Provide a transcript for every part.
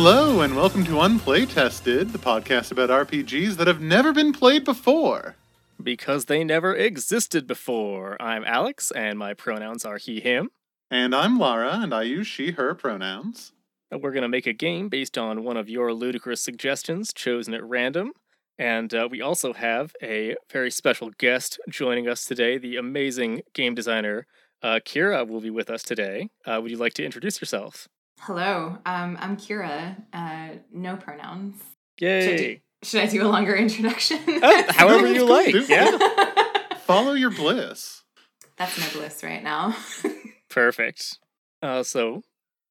Hello, and welcome to Unplaytested, the podcast about RPGs that have never been played before. Because they never existed before. I'm Alex, and my pronouns are he, him. And I'm Lara, and I use she, her pronouns. And We're going to make a game based on one of your ludicrous suggestions chosen at random. And uh, we also have a very special guest joining us today. The amazing game designer uh, Kira will be with us today. Uh, would you like to introduce yourself? Hello, um, I'm Kira. Uh, no pronouns. Yay! Should I, do, should I do a longer introduction? Oh, however you like. cool. Yeah. Follow your bliss. That's my bliss right now. Perfect. Uh, so,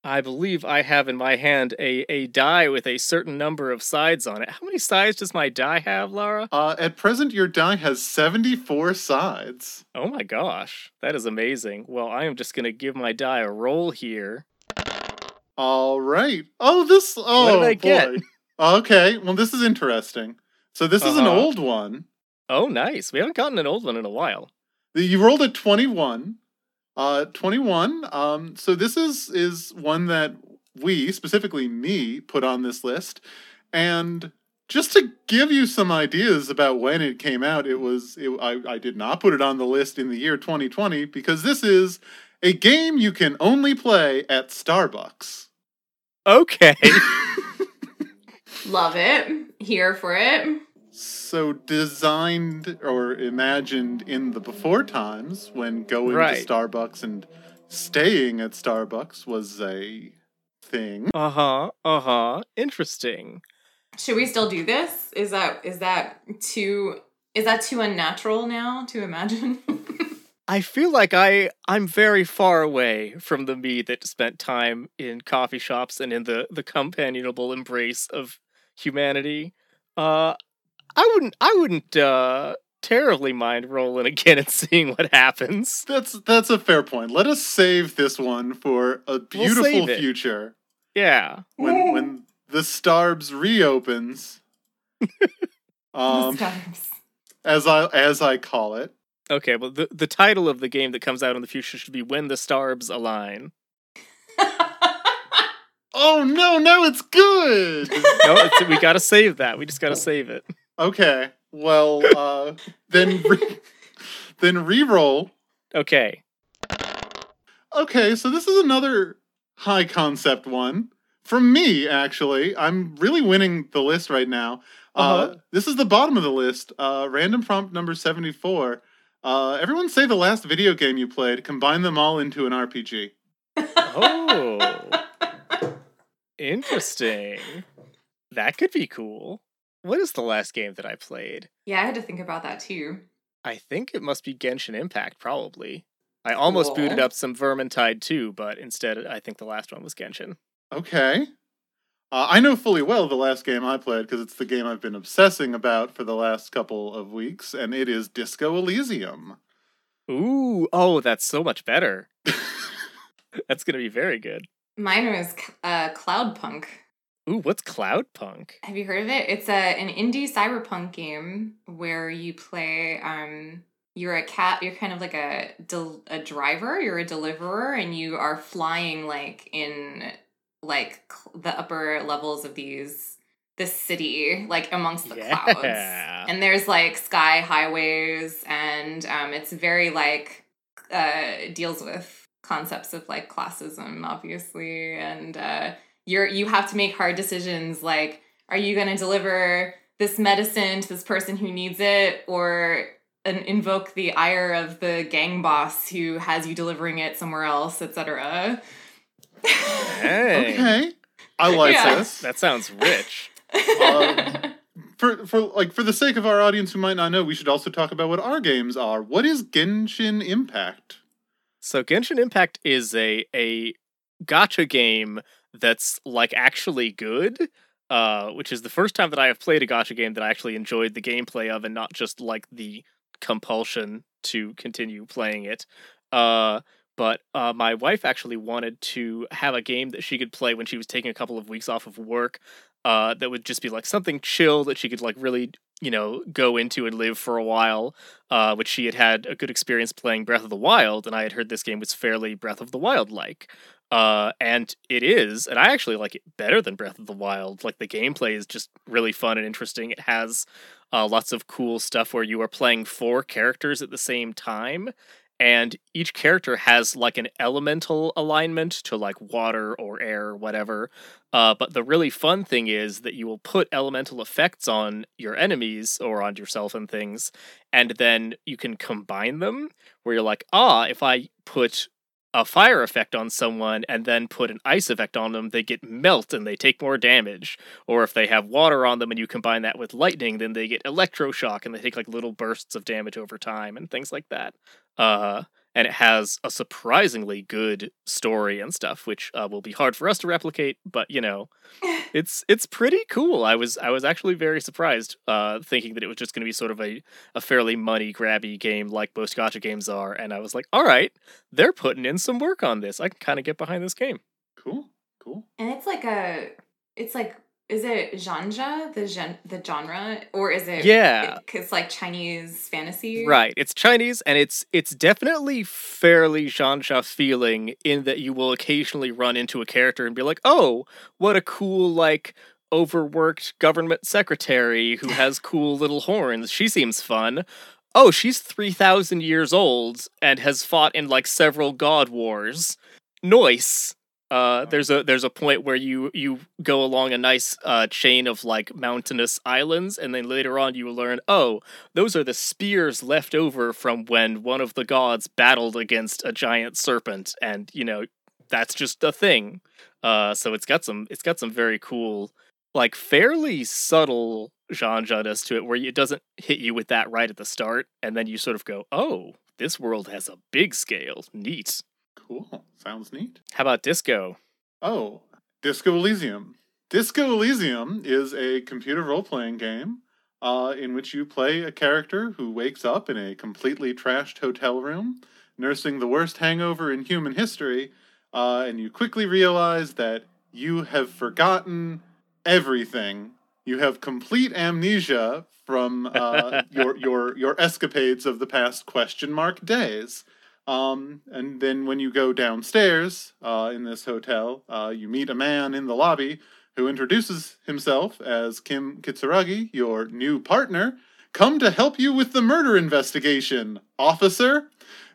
I believe I have in my hand a, a die with a certain number of sides on it. How many sides does my die have, Lara? Uh, at present, your die has 74 sides. Oh my gosh, that is amazing. Well, I am just going to give my die a roll here. All right. Oh, this. Oh, I boy. get? Okay. Well, this is interesting. So, this is an Uh-huh. old one. Oh, nice. We haven't gotten an old one in a while. You rolled a 21. Uh 21. Um so this is is one that we, specifically me, put on this list. And just to give you some ideas about when it came out, it was it, I I did not put it on the list in the year 2020 because this is a game you can only play at Starbucks. Okay. Love it. Here for it. So designed or imagined in the before times when going Right. to Starbucks and staying at Starbucks was a thing. uh huh. Uh huh. Interesting. Should we still do this? Is that is that too is that too unnatural now to imagine? I feel like I I'm very far away from the me that spent time in coffee shops and in the the companionable embrace of humanity. Uh I wouldn't I wouldn't uh terribly mind rolling again and seeing what happens. That's that's a fair point. Let us save this one for a beautiful save it. future Yeah. when when the Starbs reopens. um, Stars. as I as I call it. Okay, well the the title of the game that comes out in the future should be When the Starbs Align. Oh no, no, it's good. No, it's, we got to save that. We just got to save it. okay, well, uh, then re- then re-roll. Okay. Okay, so this is another high concept one from me. Actually, I'm really winning the list right now. Uh, Uh-huh. this is the bottom of the list. Uh, random prompt number seventy-four. Uh, everyone say the last video game you played. Combine them all into an RPG. Oh. Interesting. That could be cool. What is the last game that I played? yeah, I had to think about that too. I think it must be Genshin Impact, probably. I almost booted up some Vermintide too, but instead I think the last one was Genshin. Okay. Uh, I know fully well the last game I played because it's the game I've been obsessing about for the last couple of weeks, and it is Disco Elysium. Ooh, oh, that's so much better. that's gonna be very good. Mine was uh, Cloudpunk. Ooh, what's Cloudpunk? Have you heard of it? It's a an indie cyberpunk game where you play um you're a cat you're kind of like a del- a driver, you're a deliverer and you are flying like in like cl- the upper levels of these this city like amongst the clouds. And there's like sky highways and um it's very like uh deals with concepts of like classism obviously. And uh you're you have to make hard decisions like are you going to deliver this medicine to this person who needs it or an, invoke the ire of the gang boss who has you delivering it somewhere else etc Hey, Okay. I like Yeah. this. that sounds rich. Um, For for like for the sake of our audience who might not know, we should also talk about what our games are. What is Genshin Impact? So Genshin Impact is a a gacha game that's like actually good. Uh, which is the first time that I have played a gacha game that I actually enjoyed the gameplay of and not just like the compulsion to continue playing it. Uh, but uh, my wife actually wanted to have a game that she could play when she was taking a couple of weeks off of work. Uh, that would just be like something chill that she could like really you know, go into and live for a while, uh, which she had had a good experience playing Breath of the Wild, and I had heard this game was fairly Breath of the Wild like. Uh, and it is, and I actually like it better than Breath of the Wild. Like the gameplay is just really fun and interesting. It has uh, lots of cool stuff where you are playing four characters at the same time, and each character has like an elemental alignment to like water or air or whatever. Uh, but the really fun thing is that you will put elemental effects on your enemies or on yourself and things, and then you can combine them. Where you're like, ah, if I put a fire effect on someone and then put an ice effect on them, they get melt and they take more damage. Or if they have water on them and you combine that with lightning, then they get electroshock and they take like little bursts of damage over time and things like that. Uh, and it has a surprisingly good story and stuff, which uh, will be hard for us to replicate. But you know, it's it's pretty cool. I was I was actually very surprised, uh, thinking that it was just going to be sort of a a fairly money grabby game like most gacha games are, and I was like, all right, they're putting in some work on this. I can kind of get behind this game. Cool, cool. And it's like a, it's like is it genre the gen the genre or is it Yeah. it's like Chinese fantasy Right. It's Chinese and it's it's definitely fairly genre feeling in that you will occasionally run into a character and be like, "Oh, what a cool like overworked government secretary who has cool little horns. She seems fun." Oh, she's 3000 years old and has fought in like several god wars. Noise. Uh, there's a there's a point where you you go along a nice uh, chain of like mountainous islands, and then later on you learn, oh, those are the spears left over from when one of the gods battled against a giant serpent, and you know that's just a thing. Uh, so it's got some it's got some very cool, like fairly subtle genre-ness to it, where it doesn't hit you with that right at the start, and then you sort of go, oh, this world has a big scale, neat. Cool. Sounds neat. How about disco? Oh, Disco Elysium. Disco Elysium is a computer role playing game uh, in which you play a character who wakes up in a completely trashed hotel room, nursing the worst hangover in human history, uh, and you quickly realize that you have forgotten everything. You have complete amnesia from uh, your your your escapades of the past question mark days. Um, and then when you go downstairs uh, in this hotel, uh, you meet a man in the lobby who introduces himself as Kim Kitsuragi, your new partner, come to help you with the murder investigation, officer,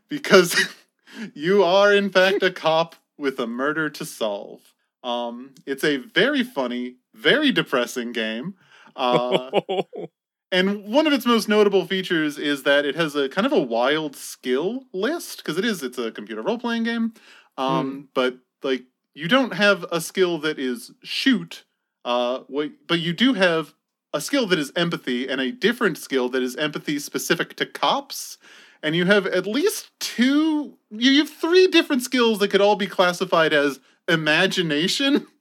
because you are in fact a cop with a murder to solve. Um, it's a very funny, very depressing game. Uh, and one of its most notable features is that it has a kind of a wild skill list because it is it's a computer role playing game. Um, but like you don't have a skill that is shoot, uh, what, but you do have a skill that is empathy and a different skill that is empathy specific to cops. And you have at least two, you have three different skills that could all be classified as imagination.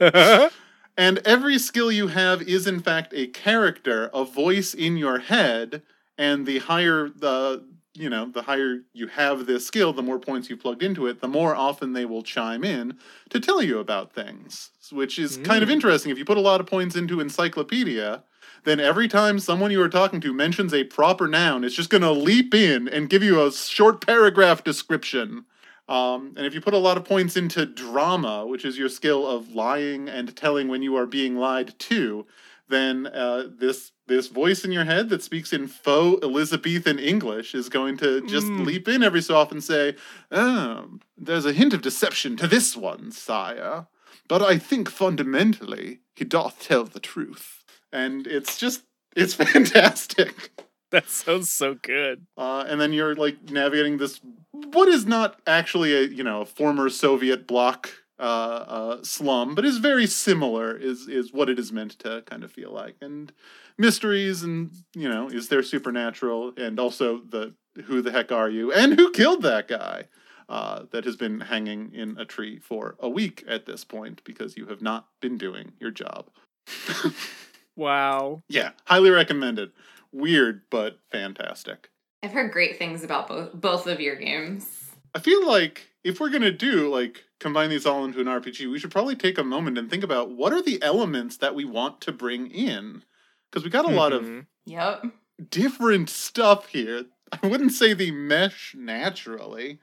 And every skill you have is in fact a character, a voice in your head, and the higher the you know, the higher you have this skill, the more points you plugged into it, the more often they will chime in to tell you about things, which is kind of Mm. interesting. If you put a lot of points into encyclopedia, then every time someone you are talking to mentions a proper noun, it's just going to leap in and give you a short paragraph description. Um, and if you put a lot of points into drama, which is your skill of lying and telling when you are being lied to, then uh, this this voice in your head that speaks in faux Elizabethan English is going to just Mm. leap in every so often and say, oh, "There's a hint of deception to this one, sire, but I think fundamentally he doth tell the truth." And it's just it's fantastic. that sounds so good. Uh, and then you're like navigating this what is not actually a you know a former Soviet bloc uh, uh, slum, but is very similar. Is is what it is meant to kind of feel like, and mysteries, and you know, is there supernatural, and also the who the heck are you, and who killed that guy uh, that has been hanging in a tree for a week at this point because you have not been doing your job. Wow. yeah, highly recommended. Weird but fantastic. I've heard great things about both both of your games. I feel like if we're gonna do like combine these all into an RPG, we should probably take a moment and think about what are the elements that we want to bring in. because we got a lot of Mhm. Yep. different stuff here. I wouldn't say the mesh naturally.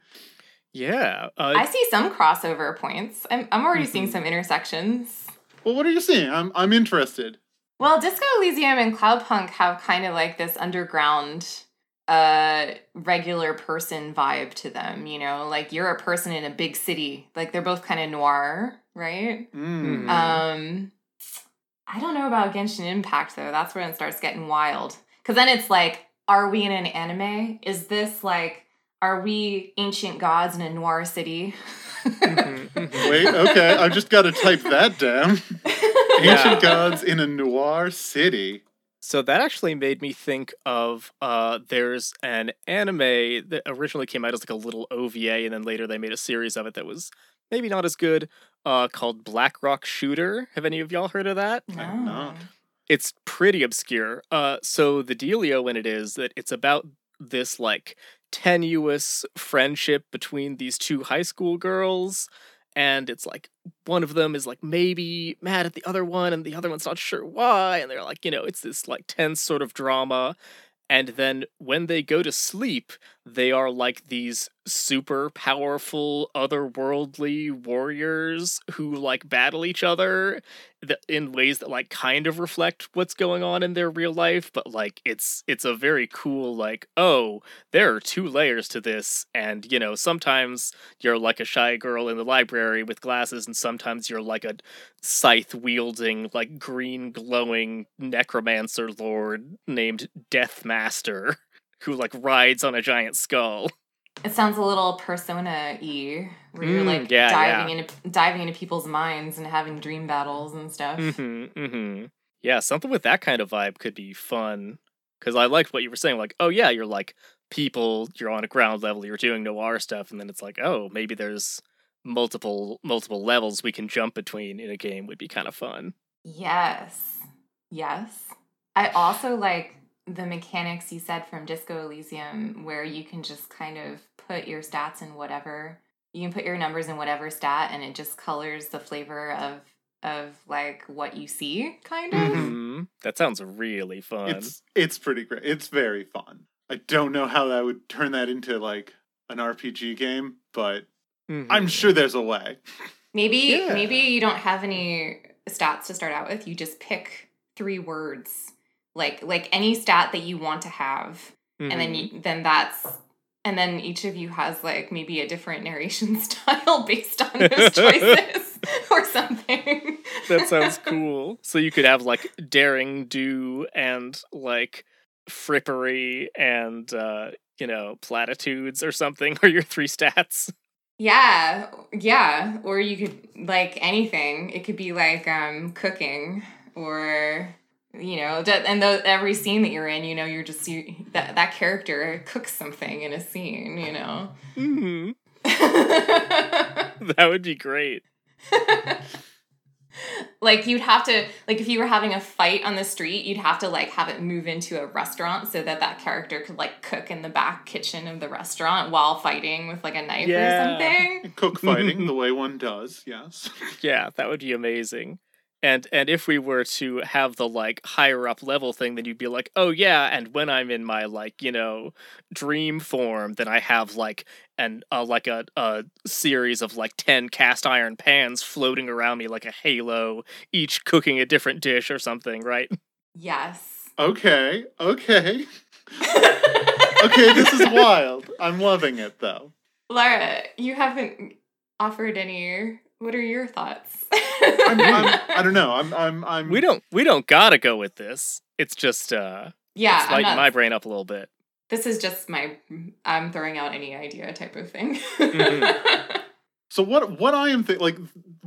Yeah. Uh, I see some crossover points. I'm, I'm already seeing Mhm. some intersections. Well, what are you seeing? I'm I'm interested. Well, Disco Elysium and Cloudpunk have kind of like this underground, uh, regular person vibe to them. You know, like you're a person in a big city. Like they're both kind of noir, right? Mm. Um, I don't know about Genshin Impact though. That's when it starts getting wild. Because then it's like, are we in an anime? Is this like, are we ancient gods in a noir city? mhm, mhm. Wait, okay, I've just got to type that down. Yeah. Ancient gods in a noir city. So that actually made me think of uh there's an anime that originally came out as like a little OVA and then later they made a series of it that was maybe not as good uh called Black Rock Shooter. Have any of y'all heard of that? I have not. It's pretty obscure. Uh so the dealio in it is that it's about this like tenuous friendship between these two high school girls and it's like one of them is like maybe mad at the other one and the other one's not sure why and they're like you know it's this like tense sort of drama. And then when they go to sleep they are like these super powerful otherworldly warriors who like battle each other th- in ways that like kind of reflect what's going on in their real life but like it's it's a very cool like oh there are two layers to this and you know sometimes you're like a shy girl in the library with glasses and sometimes you're like a scythe wielding like green glowing necromancer lord named deathmaster who like rides on a giant skull It sounds a little persona y, where you're Mm, like yeah, diving into diving into people's minds and having dream battles and stuff. Mm-hmm, mm-hmm. Yeah, something with that kind of vibe could be fun. Because I liked what you were saying. Like, oh yeah, you're like people. You're on a ground level. You're doing noir stuff, and then it's like, oh, maybe there's multiple multiple levels we can jump between in a game. Would be kind of fun. Yes. Yes. I also like the mechanics you said from Disco Elysium where you can just kind of put your stats in whatever. You can put your numbers in whatever stat and it just colors the flavor of of like what you see kind of. Mhm. hmm That sounds really fun. It's it's pretty great. It's very fun. I don't know how that would turn that into like an RPG game, but I'm Mhm. sure there's a way. Maybe Yeah. maybe you don't have any stats to start out with. You just pick three words. Like like any stat that you want to have. and then Mhm. you, then that's and then each of you has like maybe a different narration style based on those choices or something. that sounds cool. So you could have like daring do and like frippery and uh you know platitudes or something or your three stats. yeah, yeah. Or you could like anything. It could be like um cooking or you know that and the, every scene that you're in you know you're just you, that that character cooks something in a scene you know hmm That would be great. like you'd have to like if you were having a fight on the street you'd have to like have it move into a restaurant so that that character could like cook in the back kitchen of the restaurant while fighting with like a knife Yeah. or something Cook fighting the way one does, yes. Yeah, that would be amazing. And and if we were to have the like higher up level thing, then you'd be like, oh yeah, and when I'm in my like you know dream form, then I have like an uh, like a a series of like ten cast iron pans floating around me like a halo, each cooking a different dish or something, right? yes Okay, okay. Okay, this is wild. I'm loving it though. lara you haven't offered any what are your thoughts I'm, I'm I don't know. I'm I'm I'm We don't we don't gotta go with this. It's just uh, yeah it's I'm lighting not, my brain up a little bit. this is just my i'm throwing out any idea type of thing Mhm. So what what I am think like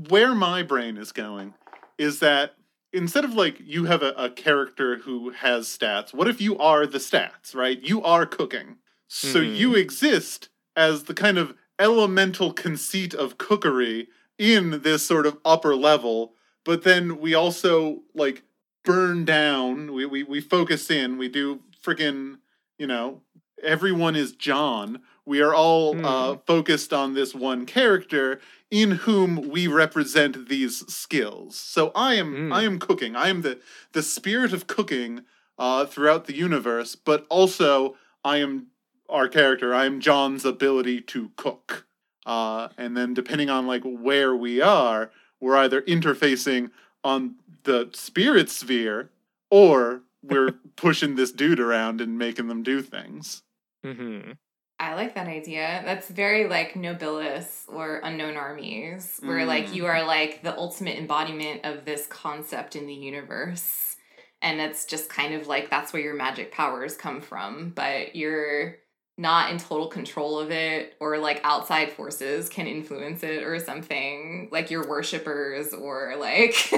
where my brain is going is that instead of like you have a, a character who has stats, what if you are the stats, right? You are cooking. So Mhm. you exist as the kind of elemental conceit of cookery in this sort of upper level, but then we also like burn down, we we, we focus in, we do freaking, you know, everyone is John We are all uh, Hmm. focused on this one character in whom we represent these skills. So I am Hmm. I am cooking. I am the the spirit of cooking uh, throughout the universe, but also I am our character. I am John's ability to cook. Uh, and then depending on like where we are, we're either interfacing on the spirit sphere or we're pushing this dude around and making them do things. Mm-hmm. I like that idea. That's very like nobilis or unknown armies, where like you are like the ultimate embodiment of this concept in the universe. And it's just kind of like that's where your magic powers come from, but you're not in total control of it, or like outside forces can influence it or something, like your worshippers or like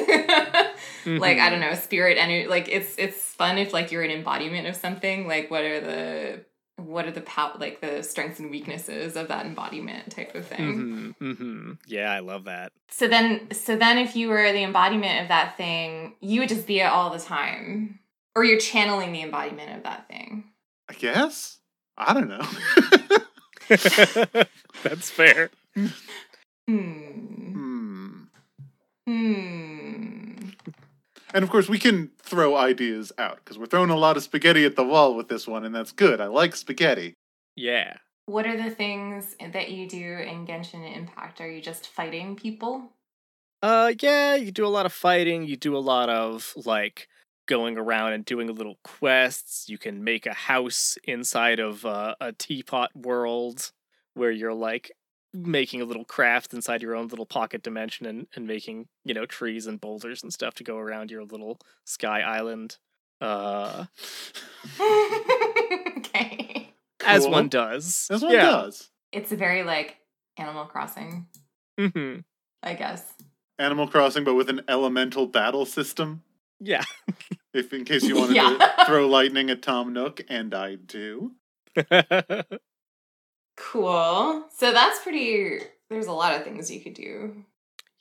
like I don't know, spirit energy. Like it's it's fun if like you're an embodiment of something. Like what are the what are the pow- like the strengths and weaknesses of that embodiment type of thing. Mm-hmm. Mm-hmm. Yeah, I love that. So then so then if you were the embodiment of that thing, you would just be it all the time. Or you're channeling the embodiment of that thing. I guess. I don't know. That's fair. Hmm. hmm. Hmm. And of course, we can throw ideas out because we're throwing a lot of spaghetti at the wall with this one, and that's good. I like spaghetti. Yeah. What are the things that you do in Genshin Impact? Are you just fighting people? Uh, yeah, you do a lot of fighting. You do a lot of like going around and doing little quests. You can make a house inside of uh, a teapot world where you're like making a little craft inside your own little pocket dimension and, and making you know trees and boulders and stuff to go around your little sky island. Uh, okay. as Cool. one does. That's what yeah. does. It's very like Animal Crossing, hmm I guess. Animal Crossing, but with an elemental battle system. Yeah. If in case you wanted Yeah. to throw lightning at Tom Nook, and I do. Cool. So that's pretty. There's a lot of things you could do.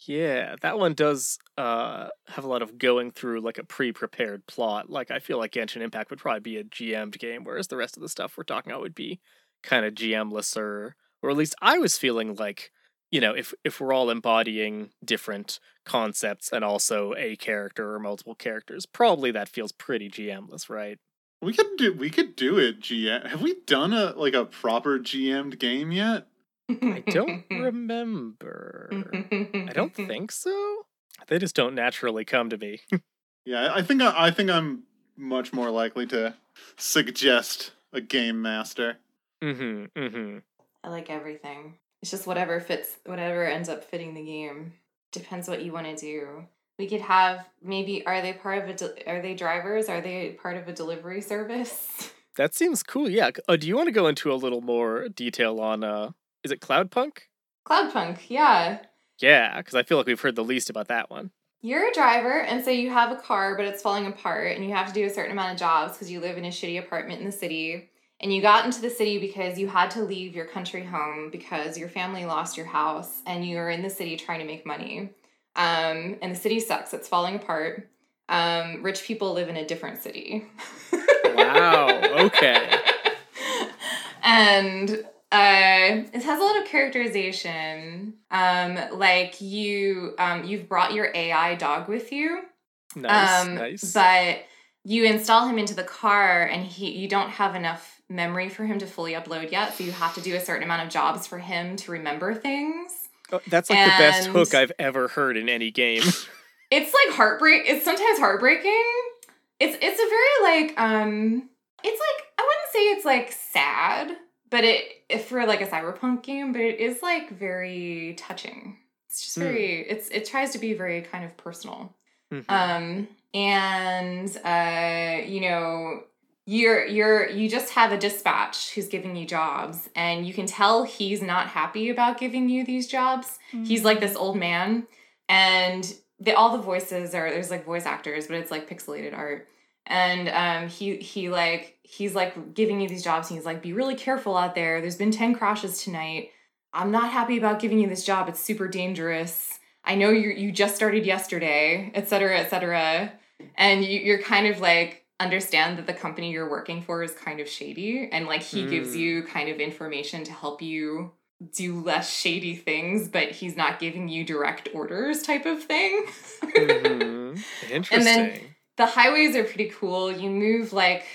Yeah, that one does uh have a lot of going through like a pre-prepared plot. Like I feel like Genshin Impact would probably be a GM'd game, whereas the rest of the stuff we're talking about would be kind of GMless or or at least I was feeling like, you know, if if we're all embodying different concepts and also a character or multiple characters, probably that feels pretty GMless, right? We could do. We could do it. GM. Have we done a like a proper GM'd game yet? I don't remember. I don't think so. They just don't naturally come to me. Yeah, I think I, I think I'm much more likely to suggest a game master. mm-hmm. Mm-hmm. I like everything. It's just whatever fits, whatever ends up fitting the game. Depends what you want to do. We could have maybe. Are they part of a? De- are they drivers? Are they part of a delivery service? That seems cool. Yeah. Uh, do you want to go into a little more detail on uh is it Cloudpunk? Cloudpunk, yeah. Yeah, because I feel like we've heard the least about that one. You're a driver, and so you have a car, but it's falling apart, and you have to do a certain amount of jobs because you live in a shitty apartment in the city. And you got into the city because you had to leave your country home because your family lost your house, and you are in the city trying to make money. Um, and the city sucks; it's falling apart. Um, rich people live in a different city. Wow, okay. and uh, it has a lot of characterization. Um, like you, um, you've brought your AI dog with you. Nice, um, nice. But you install him into the car, and he you don't have enough memory for him to fully upload yet, so you have to do a certain amount of jobs for him to remember things. Oh, that's like the best hook I've ever heard in any game. It's like heartbreak. It's sometimes heartbreaking. It's it's a very like um. It's like I wouldn't say it's like sad, but it if for like a cyberpunk game, but it is like very touching. It's just Hmm. very. It's it tries to be very kind of personal. Mhm. um and uh you know you're you're you just have a dispatch who's giving you jobs and you can tell he's not happy about giving you these jobs. He's like this old man and the, all the voices are there's like voice actors but it's like pixelated art. And um he he like he's like giving you these jobs and he's like be really careful out there. There's been 10 crashes tonight. I'm not happy about giving you this job. It's super dangerous. I know you you just started yesterday et cetera et cetera. And you, you're kind of like understand that the company you're working for is kind of shady and like he gives Mm. you kind of information to help you do less shady things but he's not giving you direct orders type of thing Mhm. Interesting. the highways are pretty cool you move like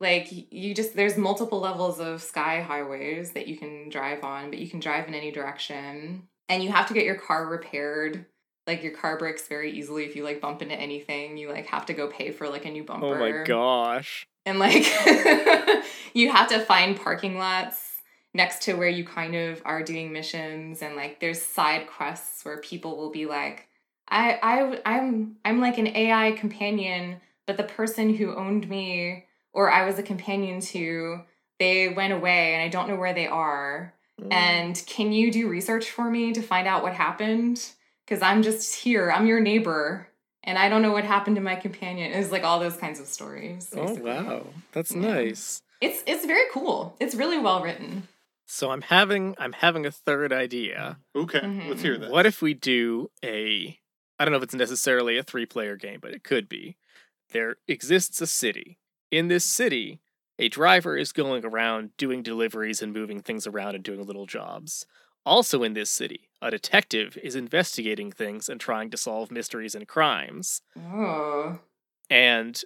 like you just there's multiple levels of sky highways that you can drive on but you can drive in any direction and you have to get your car repaired like your car breaks very easily if you like bump into anything. You like have to go pay for like a new bumper oh my gosh. and like you have to find parking lots next to where you kind of are doing missions. And like there's side quests where people will be like I I I'm I'm like an AI companion but the person who owned me or I was a companion to they went away and I don't know where they are. Mm. and can you do research for me to find out what happened cuz I'm just here I'm your neighbor and I don't know what happened to my companion it's like all those kinds of stories Oh wow. That's Yeah. nice. It's it's very cool. It's really well written. So I'm having I'm having a third idea. Okay, Mhm. let's hear that. What if we do a I don't know if it's necessarily a three player game, but it could be. There exists a city. In this city, a driver is going around doing deliveries and moving things around and doing little jobs. Also in this city, a detective is investigating things and trying to solve mysteries and crimes. Oh. And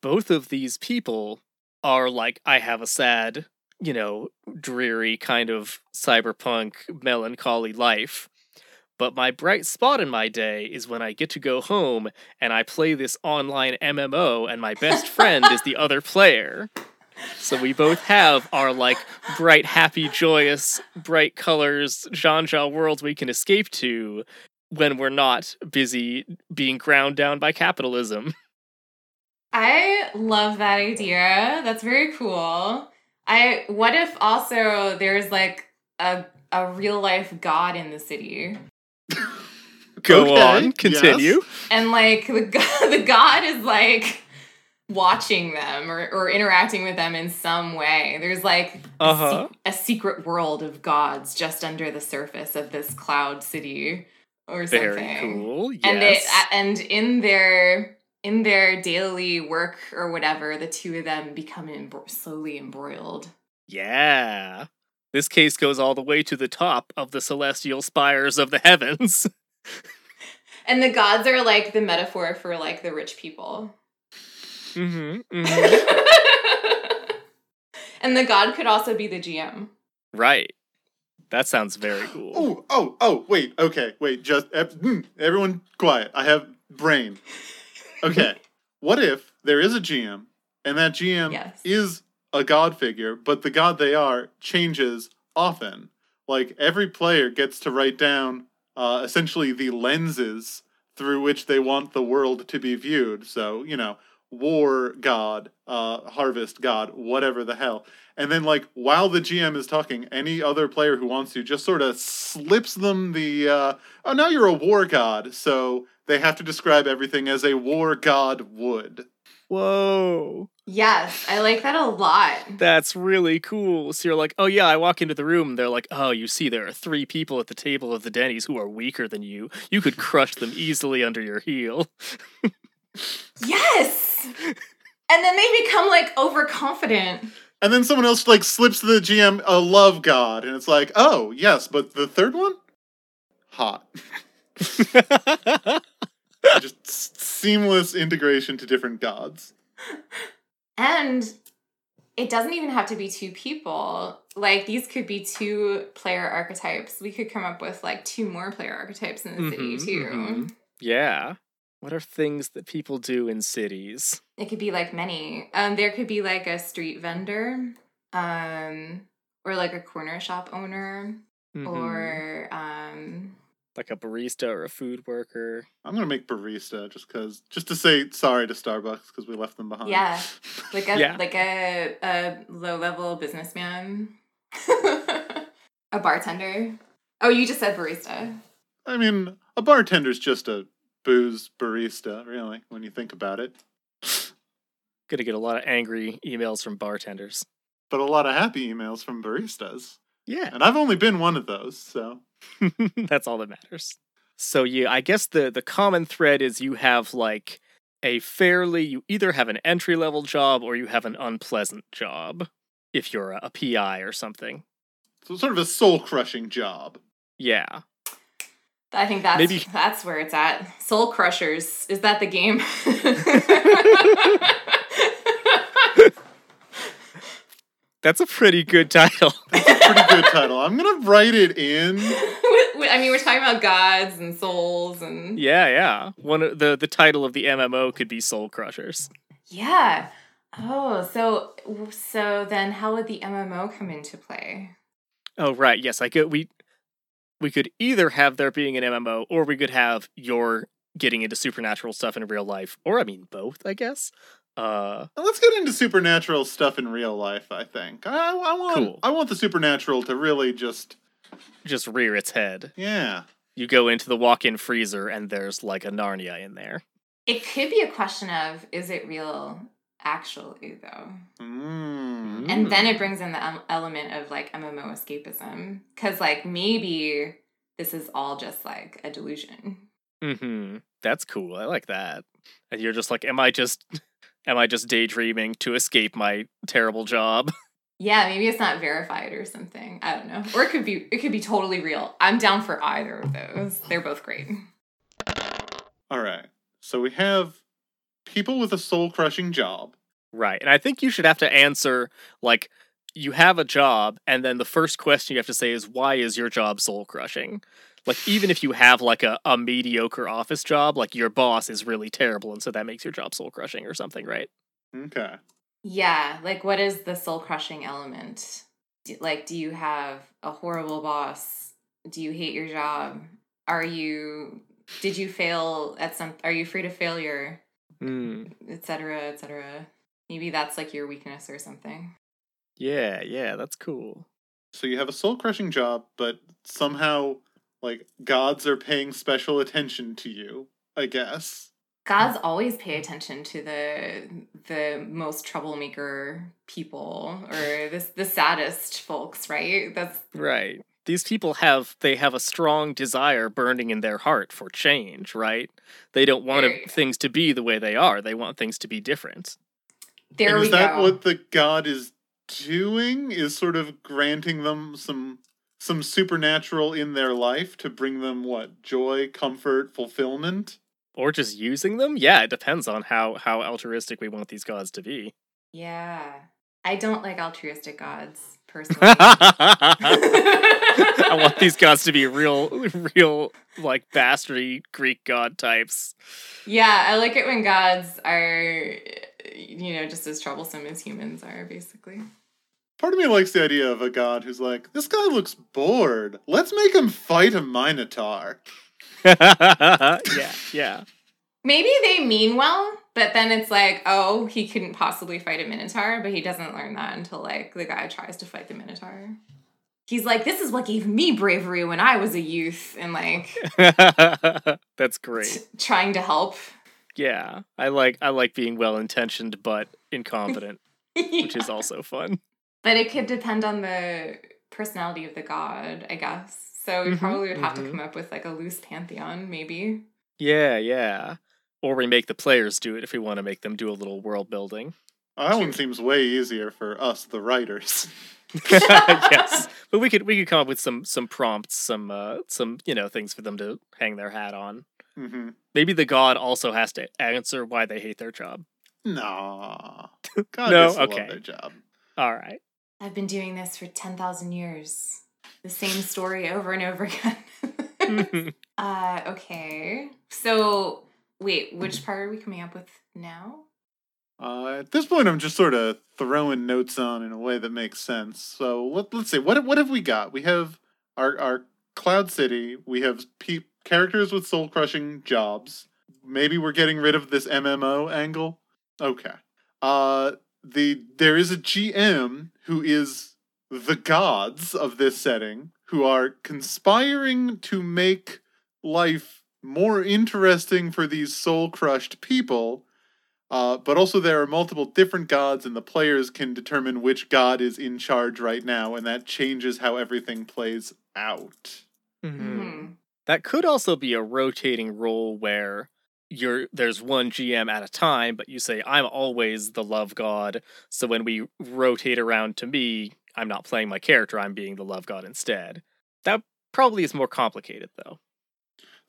both of these people are like, I have a sad, you know, dreary kind of cyberpunk melancholy life. But my bright spot in my day is when I get to go home and I play this online MMO and my best friend is the other player. So we both have our like bright, happy, joyous, bright colors, Jean worlds we can escape to when we're not busy being ground down by capitalism. I love that idea. That's very cool. I what if also there's like a a real life god in the city? Go Okay, on, yes. continue. And like the god, the god is like watching them or, or interacting with them in some way. There's like a Uh-huh. se- a secret world of gods just under the surface of this cloud city or something. Very cool. Yes. and they and in their in their daily work or whatever the two of them become slowly embroiled yeah. This case goes all the way to the top of the celestial spires of the heavens. and the gods are like the metaphor for like the rich people hmm hmm and the god could also be the gm Right. That sounds very cool. Oh, oh, oh, wait, okay, wait, just hmm, everyone quiet. I have brain. Okay, what if there is a GM and that GM Yes. is a god figure, but the god they are changes often? Like every player gets to write down uh, essentially the lenses through which they want the world to be viewed. So, you know, war god, uh, harvest god, whatever the hell. And then, like, while the GM is talking, any other player who wants to just sort of slips them the, uh, oh, now you're a war god. So they have to describe everything as a war god would. Whoa. yes i like that a lot That's really cool. So you're like, oh yeah, I walk into the room they're like, oh, you see, there are three people at the table of the Denny's who are weaker than you. You could crush them easily under your heel. yes and then they become like overconfident And then someone else, like, slips the GM a love god. And it's like, oh, yes, but the third one? Hot. just seamless integration to different gods. And it doesn't even have to be two people. Like these could be two player archetypes. We could come up with like two more player archetypes in the city Mhm, too. mhm. yeah. What are things that people do in cities? It could be like many. Um, there could be like a street vendor, um, or like a corner shop owner, Mhm. or um, like a barista or a food worker. I'm gonna make barista just cause just to say sorry to Starbucks because we left them behind. yeah, like a Yeah. like a a low level businessman, a bartender. Oh, you just said barista. I mean, a bartender's just a booze barista, really, when you think about it. Gonna get a lot of angry emails from bartenders. But a lot of happy emails from baristas. Yeah. And I've only been one of those, so That's all that matters. So yeah, I guess the the common thread is you have like a fairly you either have an entry level job or you have an unpleasant job if you're a, a PI or something. So sort of a soul crushing job. Yeah. I think that's Maybe- that's where it's at. Soul Crushers. Is that the game? That's a pretty good title. That's a pretty good title. I'm gonna write it in. I mean, we're talking about gods and souls and yeah, yeah. One of the the title of the MMO could be Soul Crushers. yeah. Oh, so so then how would the MMO come into play? Oh right, yes, I could we we could either have there being an MMO or we could have your getting into supernatural stuff in real life. Or I mean both, I guess. Uh Let's get into supernatural stuff in real life. I think I, I want Cool. I want the supernatural to really just just rear its head. yeah. You go into the walk-in freezer and there's like a Narnia in there. It could be a question of is it real actually though? Mm. And then it brings in the element of like MMO escapism cuz like maybe this is all just like a delusion. Mm-hmm. That's cool. I like that. And you're just like, am I just am I just daydreaming to escape my terrible job? Yeah, maybe it's not verified or something. I don't know. Or it could be it could be totally real. I'm down for either of those. They're both great. All right. So we have people with a soul crushing job. Right. And I think you should have to answer like you have a job and then the first question you have to say is why is your job soul crushing? Like even if you have like a, a mediocre office job, like your boss is really terrible and so that makes your job soul crushing or something, right? Okay. Yeah, like what is the soul crushing element? Do, like, do you have a horrible boss? Do you hate your job? Are you? Did you fail at some? Are you afraid of failure? Hmm. Etc. Etc. Maybe that's like your weakness or something. Yeah, yeah, that's cool. So you have a soul crushing job, but somehow like gods are paying special attention to you. I guess. Gods always pay attention to the the most troublemaker people or this the saddest folks, right? That's Right. These people have they have a strong desire burning in their heart for change, right? They don't want Very- things to be the way they are. They want things to be different. there and we is that go. what the god is doing? Is sort of granting them some some supernatural in their life to bring them what joy, comfort, fulfillment. Or just using them? Yeah, it depends on how how altruistic we want these gods to be. Yeah. I don't like altruistic gods, personally. I want these gods to be real real like bastardy Greek god types. yeah, I like it when gods are, you know, just as troublesome as humans are, basically. Part of me likes the idea of a god who's like, this guy looks bored. Let's make him fight a minotaur. yeah, yeah. Maybe they mean well, but then it's like, oh, he couldn't possibly fight a minotaur, but he doesn't learn that until like the guy tries to fight the minotaur. He's like, this is what gave me bravery when I was a youth, and like That's great. t- trying to help. Yeah, I like I like being well intentioned but incompetent, which is also fun. But it could depend on the personality of the god, I guess. So we Mhm, probably would have mhm. to come up with like a loose pantheon, maybe. Yeah, yeah. Or we make the players do it if we want to make them do a little world building. Oh, that one seems way easier for us, the writers. yes, but we could we could come up with some some prompts, some uh, some you know things for them to hang their hat on. hmm Maybe the god also has to answer why they hate their job. Nah. God No, just okay. love their job. All right. I've been doing this for 10,000 years. The same story over and over again. uh, okay. So, wait, which part are we coming up with now? Uh, at this point, I'm just sort of throwing notes on in a way that makes sense. So let, let's see. What what have we got? We have our our Cloud City. We have pe- characters with soul crushing jobs. Maybe we're getting rid of this MMO angle. Okay. Uh, the there is a GM who is the gods of this setting who are conspiring to make life more interesting for these soul crushed people. Uh, but also, there are multiple different gods, and the players can determine which god is in charge right now, and that changes how everything plays out. Mhm. Hmm. That could also be a rotating role where you're there's one GM at a time, but you say I'm always the love god. So when we rotate around to me, I'm not playing my character, I'm being the love god instead. That probably is more complicated though.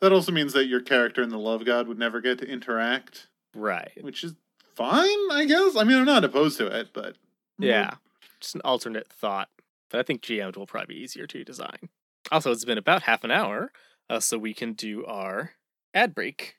That also means that your character and the love god would never get to interact, Right. which is fine, I guess. I mean, I'm not opposed to it, but Yeah. Just an alternate thought. But I think GM'd will probably be easier to design. Also, it's been about half an hour, uh, so we can do our ad break.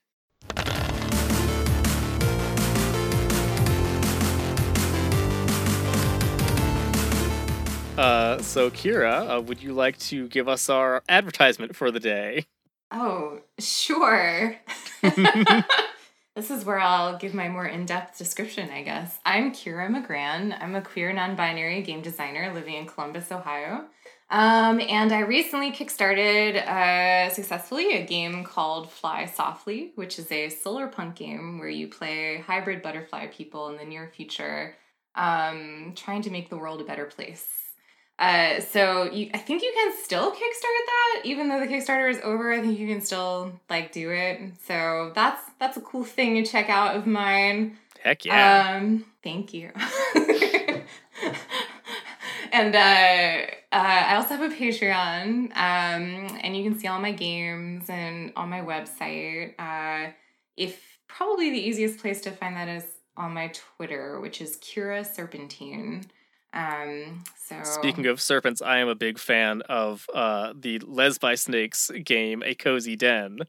Uh, so Kira, uh, would you like to give us our advertisement for the day? Oh, sure. this is where I'll give my more in depth description, I guess. I'm Kira McGran. I'm a queer non binary game designer living in Columbus, Ohio. Um, and I recently kickstarted uh, successfully a game called Fly Softly, which is a solar punk game where you play hybrid butterfly people in the near future, um, trying to make the world a better place. Uh, so you, I think you can still kickstart that, even though the Kickstarter is over. I think you can still like do it. So that's that's a cool thing to check out of mine. Heck yeah. Um, thank you. and uh, uh, I also have a Patreon, um, and you can see all my games and on my website. Uh, if probably the easiest place to find that is on my Twitter, which is Kira Serpentine. Um, so Speaking of serpents, I am a big fan of uh, the Les by Snakes game, A Cozy Den.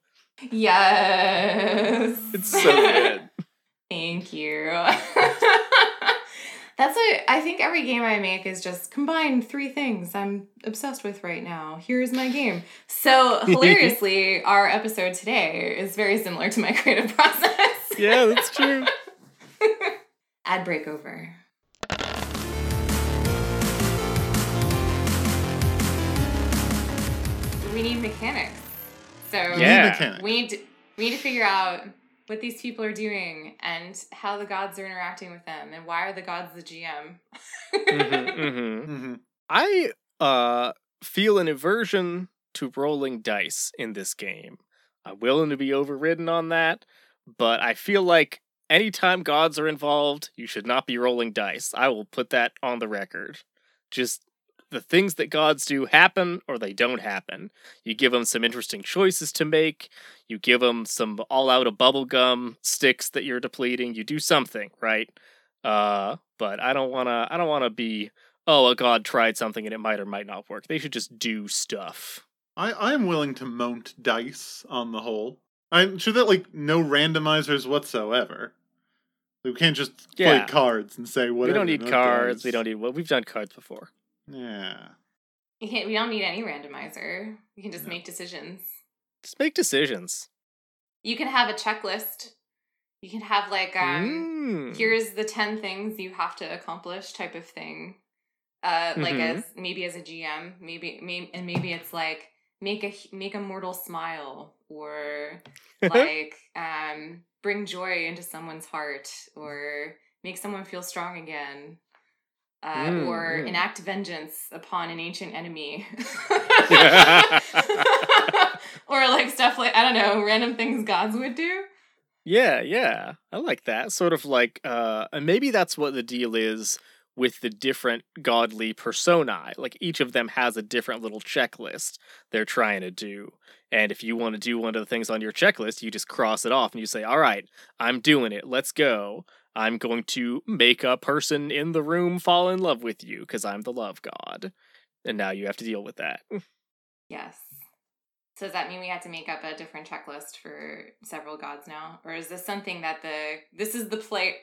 yes, It's so good. Thank you. That's what I think every game I make is just combine three things I'm obsessed with right now. Here's my game. So hilariously, our episode today is very similar to my creative process. yeah, that's true. Ad break over. We need mechanics. So We need Yeah. we need to, we need to figure out what these people are doing and how the gods are interacting with them and why are the gods the GM. hmm hmm hmm I uh, feel an aversion to rolling dice in this game. I'm willing to be overridden on that, but I feel like anytime gods are involved, you should not be rolling dice. I will put that on the record. Just the things that gods do happen or they don't happen. You give them some interesting choices to make. You give them some all out of bubblegum sticks that you're depleting. You do something, right? Uh, but I don't want to I don't want to be oh, a god tried something and it might or might not work. They should just do stuff. I I am willing to mount dice on the whole. I'm sure that like no randomizers whatsoever. We can't just Yeah. play cards and say what. we don't need no cards. We don't need well, we've done cards before. Yeah. You can't, we don't need any randomizer. We can just No. make decisions. Just make decisions. You can have a checklist. You can have like um Mm. here's the 10 things you have to accomplish type of thing uh like Mhm. as maybe as a gm maybe, maybe and maybe it's like make a make a mortal smile or like um bring joy into someone's heart or make someone feel strong again uh, Mm, or mm. enact vengeance upon an ancient enemy or like stuff like i don't know random things gods would do Yeah, yeah. I like that. Sort of like uh and maybe that's what the deal is with the different godly personae. Like each of them has a different little checklist they're trying to do. And if you want to do one of the things on your checklist, you just cross it off and you say, "All right, I'm doing it. Let's go. I'm going to make a person in the room fall in love with you because I'm the love god." And now you have to deal with that. Yes. So does that mean we have to make up a different checklist for several gods now, or is this something that the this is the play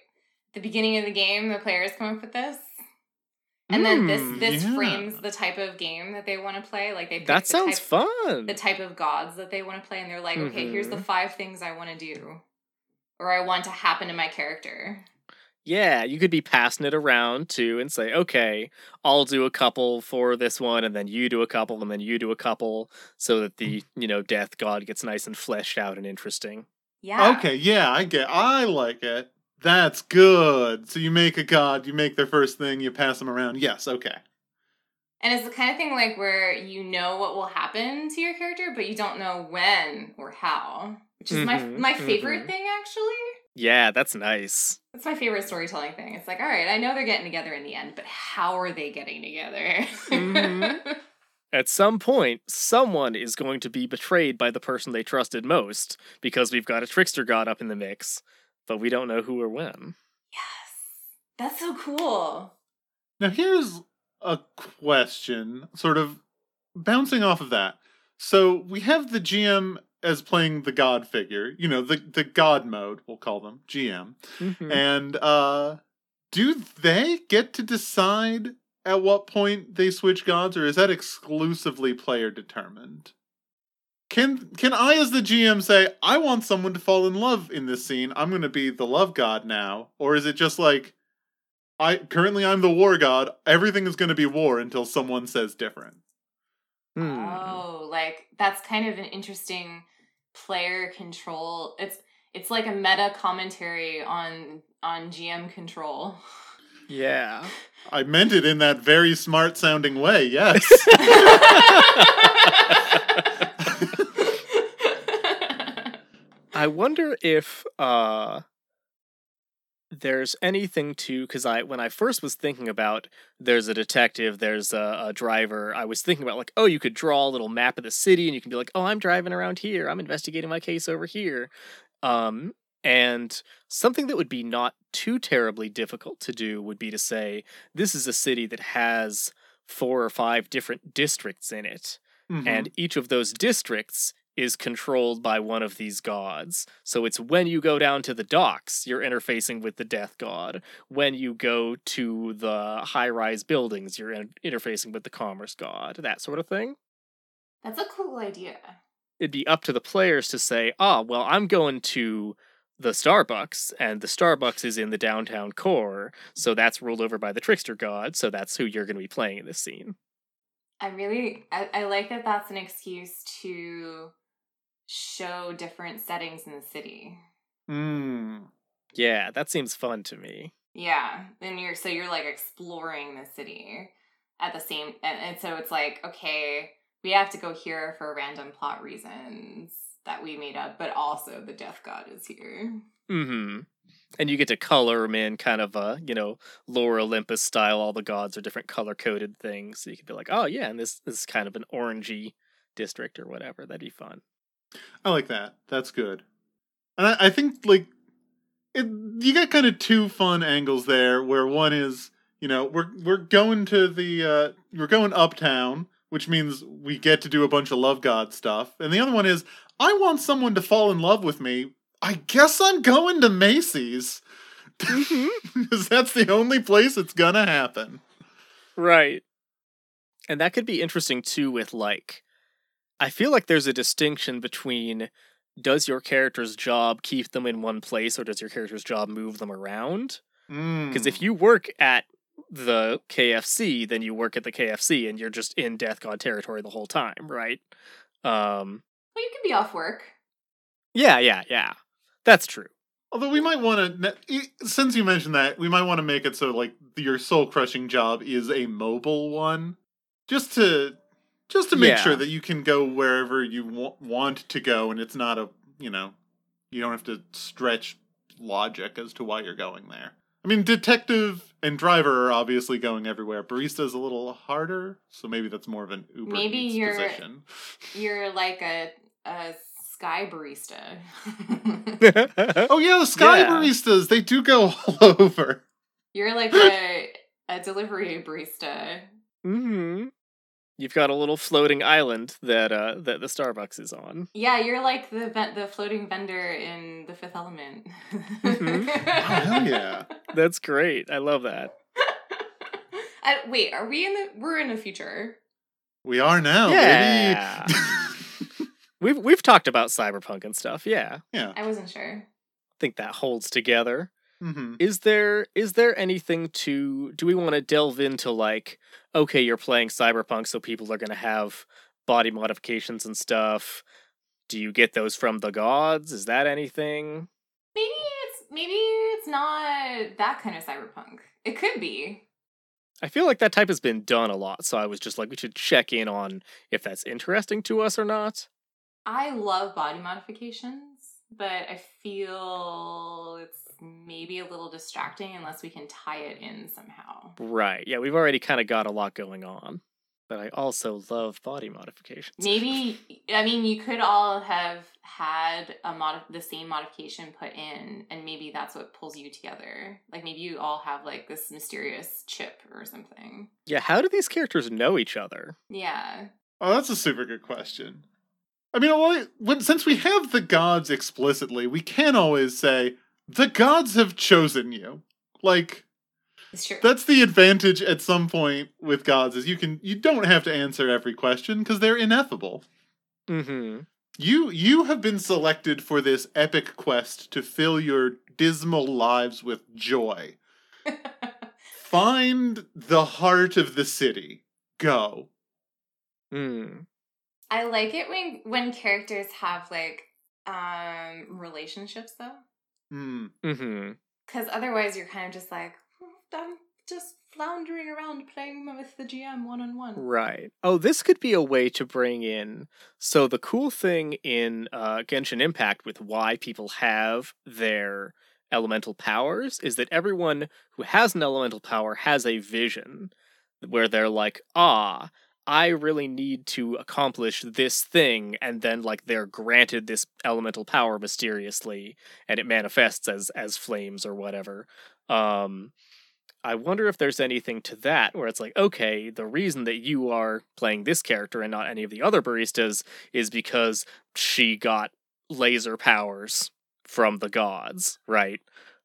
the beginning of the game the players come up with this, and then this Mm, this yeah. frames the type of game that they want to play. Like they That sounds type, fun. the type of gods that they want to play, and they're like, okay, here's the Mhm. five things I want to do, or I want to happen to my character. Yeah, you could be passing it around too and say, okay, I'll do a couple for this one, and then you do a couple, and then you do a couple, so that the, you know, death god gets nice and fleshed out and interesting. Yeah. Okay, yeah, I get. I like it. That's good. So you make a god, you make their first thing, you pass them around. Yes, okay. And it's the kind of thing like where you know what will happen to your character, but you don't know when or how. Which is Mhm, my my favorite mhm. thing actually. Yeah, that's nice. That's my favorite storytelling thing. It's like, all right, I know they're getting together in the end, but how are they getting together? Mhm. At some point, someone is going to be betrayed by the person they trusted most because we've got a trickster god up in the mix, but we don't know who or when. yes. That's so cool. Now here's a question, sort of bouncing off of that. So we have the GM as playing the god figure, you know, the the god mode, we'll call them GM. Mhm. And uh do they get to decide at what point they switch gods or is that exclusively player determined? Can can I as the GM say I want someone to fall in love in this scene. I'm going to be the love god now or is it just like I currently I'm the war god. Everything is going to be war until someone says different. Hmm. Oh, like that's kind of an interesting player control. It's it's like a meta commentary on on GM control. Yeah. I meant it in that very smart sounding way. Yes. I wonder if uh there's anything to because I when I first was thinking about there's a detective, there's a, a driver, I was thinking about like, oh, you could draw a little map of the city and you can be like, oh, I'm driving around here, I'm investigating my case over here. Um and something that would be not too terribly difficult to do would be to say, this is a city that has four or five different districts in it Mhm. and each of those districts is controlled by one of these gods. So it's when you go down to the docks, you're interfacing with the death god. When you go to the high rise buildings, you're in- interfacing with the commerce god, that sort of thing. That's a cool idea. It'd be up to the players to say, ah, well, I'm going to the Starbucks, and the Starbucks is in the downtown core, so that's ruled over by the trickster god, so that's who you're going to be playing in this scene. I really I, I like that that's an excuse to show different settings in the city. Mm. Yeah, that seems fun to me. Yeah, and you're so you're like exploring the city at the same and, and so it's like okay, we have to go here for random plot reasons that we made up, but also the death god is here. Mm-hmm. And you get to color them in kind of a, you know, Lore Olympus style. All the gods are different color coded things. So you could be like, oh, yeah, and this, this is kind of an orangey district or whatever. That'd be fun. I like that. That's good. And I, I think like it, you got kind of two fun angles there. Where one is, you know, we're we're going to the uh, we're going uptown, which means we get to do a bunch of love god stuff, and the other one is I want someone to fall in love with me. I guess I'm going to Macy's because that's the only place it's gonna happen. Right. And that could be interesting too with like I feel like there's a distinction between does your character's job keep them in one place or does your character's job move them around? Because if you work at the KFC, then you work at the KFC and you're just in Death God territory the whole time, right? Um Well, you can be off work. yeah, yeah, yeah. That's true. Although we might want to, since you mentioned that, we might want to make it so like your soul crushing job is a mobile one, just to just to make Yeah. sure that you can go wherever you wa- want to go, and it's not a you know you don't have to stretch logic as to why you're going there. I mean, detective and driver are obviously going everywhere. Barista is a little harder, so maybe that's more of an Uber Maybe Eats you're- position. You're like a a sky barista. Oh yeah, the Sky Yeah. baristas they do go all over. You're like a a delivery barista. hmm You've got a little floating island that uh that the Starbucks is on. Yeah, you're like the ven- the floating vendor in the Fifth Element. Mhm. Oh, hell yeah. That's great. I love that. Uh, wait, are we in the? We're in the future. We are now, Yeah. baby. We've we've talked about cyberpunk and stuff. Yeah. yeah. I wasn't sure. I think that holds together. Hmm Is there is there anything to do we want to delve into like okay, you're playing cyberpunk so people are going to have body modifications and stuff. Do you get those from the gods? Is that anything? Maybe it's maybe it's not that kind of cyberpunk. It could be. I feel like that type has been done a lot, so I was just like, we should check in on if that's interesting to us or not. I love body modifications, but I feel it's maybe a little distracting unless we can tie it in somehow. Right. Yeah, we've already kind of got a lot going on. But I also love body modifications. Maybe I mean you could all have had a mod the same modification put in and maybe that's what pulls you together. Like maybe you all have like this mysterious chip or something. Yeah, how do these characters know each other? Yeah. Oh, that's a super good question. I mean, well, when, since we have the gods explicitly, we can always say the gods have chosen you. Like It's true. that's the advantage at some point with gods is you can you don't have to answer every question because they're ineffable. Mm-hmm. You you have been selected for this epic quest to fill your dismal lives with joy. Find the heart of the city. Go. Mm. I like it when when characters have like um relationships though. Hmm. Mm-hmm. Cuz otherwise you're kind of just like "Hmm, I'm just floundering around playing with the GM one on one. Right. Oh, this could be a way to bring in. So the cool thing in uh, Genshin Impact with why people have their elemental powers is that everyone who has an elemental power has a vision where they're like, ah, I really need to accomplish this thing, and then like they're granted this elemental power mysteriously, and it manifests as as flames or whatever. Um, I wonder if there's anything to that where it's like, okay, the reason that you are playing this character and not any of the other baristas is because she got laser powers from the gods, right?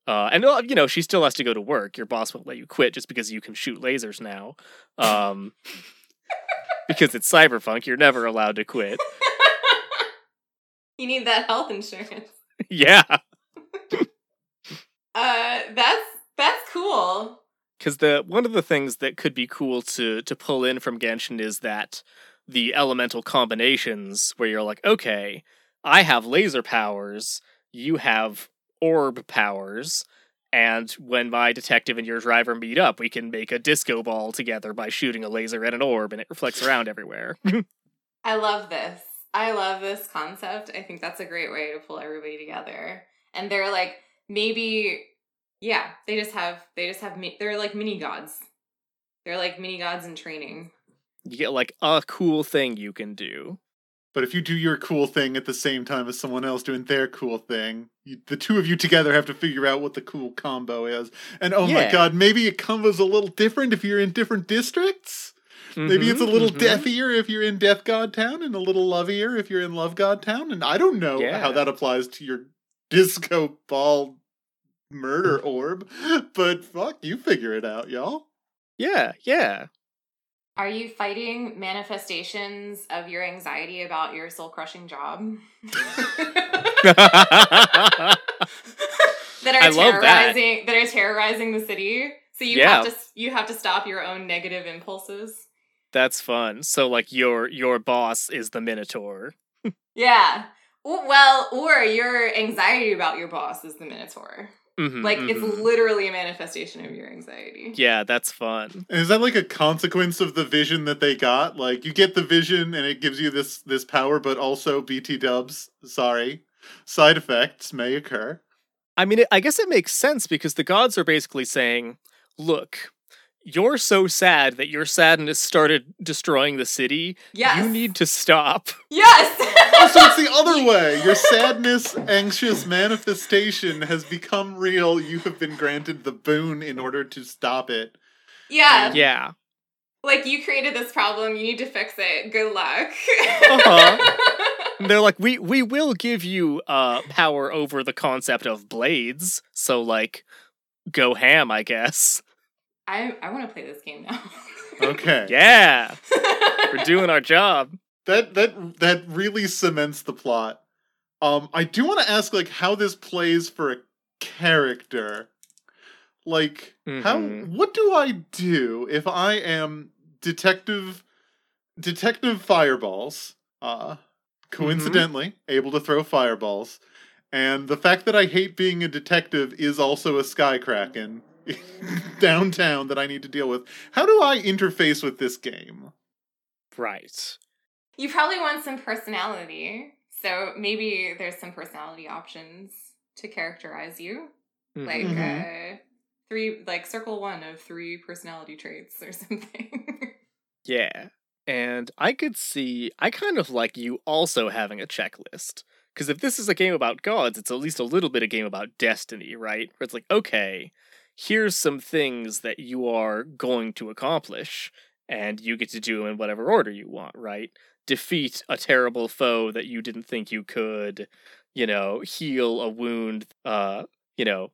Uh, and uh, you know she still has to go to work. Your boss won't let you quit just because you can shoot lasers now. Um, because it's cyberpunk, you're never allowed to quit. you need that health insurance. yeah, Uh that's that's cool. because the one of the things that could be cool to to pull in from Genshin is that the elemental combinations where you're like, okay, I have laser powers, you have orb powers, and when my detective and your driver meet up, we can make a disco ball together by shooting a laser at an orb and it reflects around everywhere. I love this. I love this concept. I think that's a great way to pull everybody together. And they're like maybe yeah, they just have they just have mi- they're like mini gods. They're like mini gods in training. you get like a cool thing you can do. But if you do your cool thing at the same time as someone else doing their cool thing, you, the two of you together have to figure out what the cool combo is. And oh my god, maybe it combo's a little different if you're in different districts. Maybe it's a Mhm, little mhm. deathier if you're in Death God Town and a little lovier if you're in Love God Town. And I don't know Yeah. how that applies to your disco ball murder orb, but fuck, you figure it out, y'all. Yeah, yeah. Are you fighting manifestations of your anxiety about your soul crushing job? that are I love that. terrorizing that. are terrorizing the city. So you Yeah. have to you have to stop your own negative impulses. That's fun. So like your your boss is the Minotaur. Yeah. Well, or your anxiety about your boss is the Minotaur. Mhm, Like it's mhm. literally a manifestation of your anxiety. Yeah, that's fun. And is that like a consequence of the vision that they got? Like you get the vision and it gives you this this power, but also BT dubs, sorry. Side effects may occur. I mean, it, I guess it makes sense because the gods are basically saying, "Look, you're so sad that your sadness started destroying the city. Yes. You need to stop." Yes. oh, So it's the other way. Your sadness, anxious manifestation has become real. You have been granted the boon in order to stop it. yeah. Yeah. Like you created this problem, you need to fix it. Good luck. Uh-huh. And they're like, "We we will give you uh power over the concept of blades. So like, go ham, I guess." I I want to play this game now. Okay. Yeah, we're doing our job. That that that really cements the plot. Um, I do want to ask like how this plays for a character. Like how Mhm. what do I do if I am detective detective fireballs? Uh coincidentally able to throw fireballs. And the fact that I hate being a detective is also a sky kraken. downtown that I need to deal with. How do I interface with this game? Right. You probably want some personality. So maybe there's some personality options to characterize you. Like Mhm. uh three like circle one of three personality traits or something. Yeah. And I could see, I kind of like you also having a checklist. Because if this is a game about gods, it's at least a little bit a game about destiny, right? Where it's like, okay, here's some things that you are going to accomplish, and you get to do them in whatever order you want, right? Defeat a terrible foe that you didn't think you could, you know, heal a wound, uh, you know,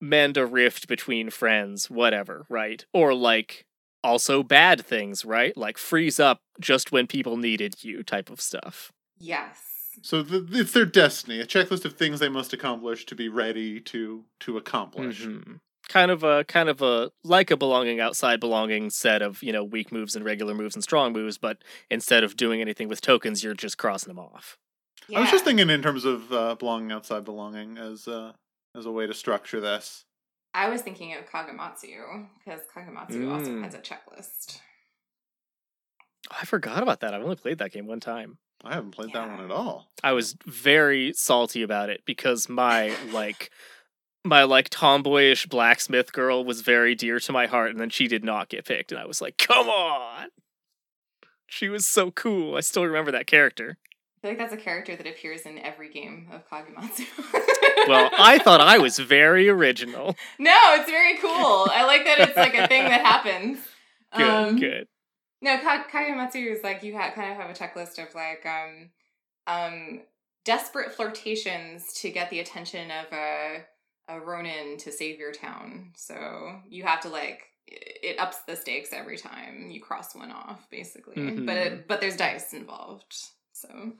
mend a rift between friends, whatever, right? Or like also bad things, right? Like freeze up just when people needed you type of stuff. yes. So the, it's their destiny, a checklist of things they must accomplish to be ready to to accomplish. Mhm. Kind of a kind of a like a belonging outside belonging set of, you know, weak moves and regular moves and strong moves, but instead of doing anything with tokens, you're just crossing them off. I was just thinking in terms of uh, belonging outside belonging as uh, as a way to structure this. I was thinking of Kagematsu because Kagematsu also Mm. has a checklist. Oh, I forgot about that. I've only played that game one time. I haven't played that one at all. I was very salty about it because my like my like tomboyish blacksmith girl was very dear to my heart and then she did not get picked and I was like, "Come on." She was so cool. I still remember that character. I feel like that's a character that appears in every game of Kagematsu. Well, I thought I was very original. No, it's very cool. I like that it's like a thing that happens. Good, Um, good. No, Ka- Kagematsu is like you ha- kind of have a checklist of like um um desperate flirtations to get the attention of a a Ronin to save your town. So you have to like it ups the stakes every time you cross one off, basically. But Mhm. it, but there's dice involved, so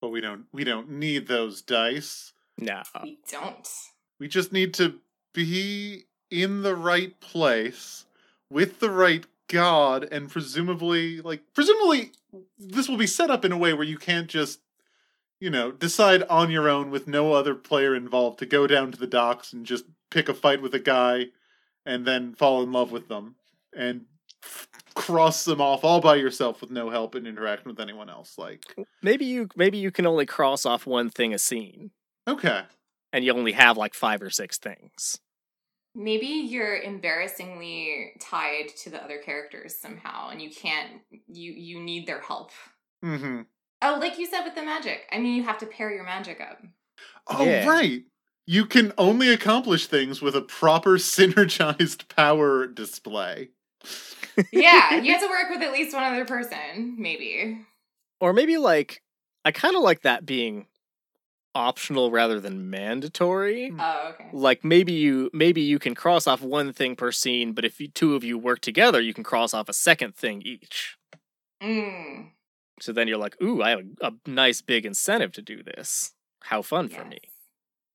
But we don't we don't need those dice. No. we don't. We just need to be in the right place with the right god and presumably like presumably this will be set up in a way where you can't just you know decide on your own with no other player involved to go down to the docks and just pick a fight with a guy and then fall in love with them and cross them off all by yourself with no help and interaction with anyone else like Maybe you maybe you can only cross off one thing a scene okay and you only have like 5 or 6 things. Maybe you're embarrassingly tied to the other characters somehow, and you can't. You you need their help. mm-hmm Oh, like you said with the magic. I mean, you have to pair your magic up. Oh, Yeah. right. You can only accomplish things with a proper synergized power display. Yeah, you have to work with at least one other person, maybe. Or maybe like I kind of like that being optional rather than mandatory. Oh, okay. Like maybe you maybe you can cross off one thing per scene, but if you, two of you work together, you can cross off a second thing each. Mm, So then you're like, "Ooh, I have a, a nice big incentive to do this. How fun for me."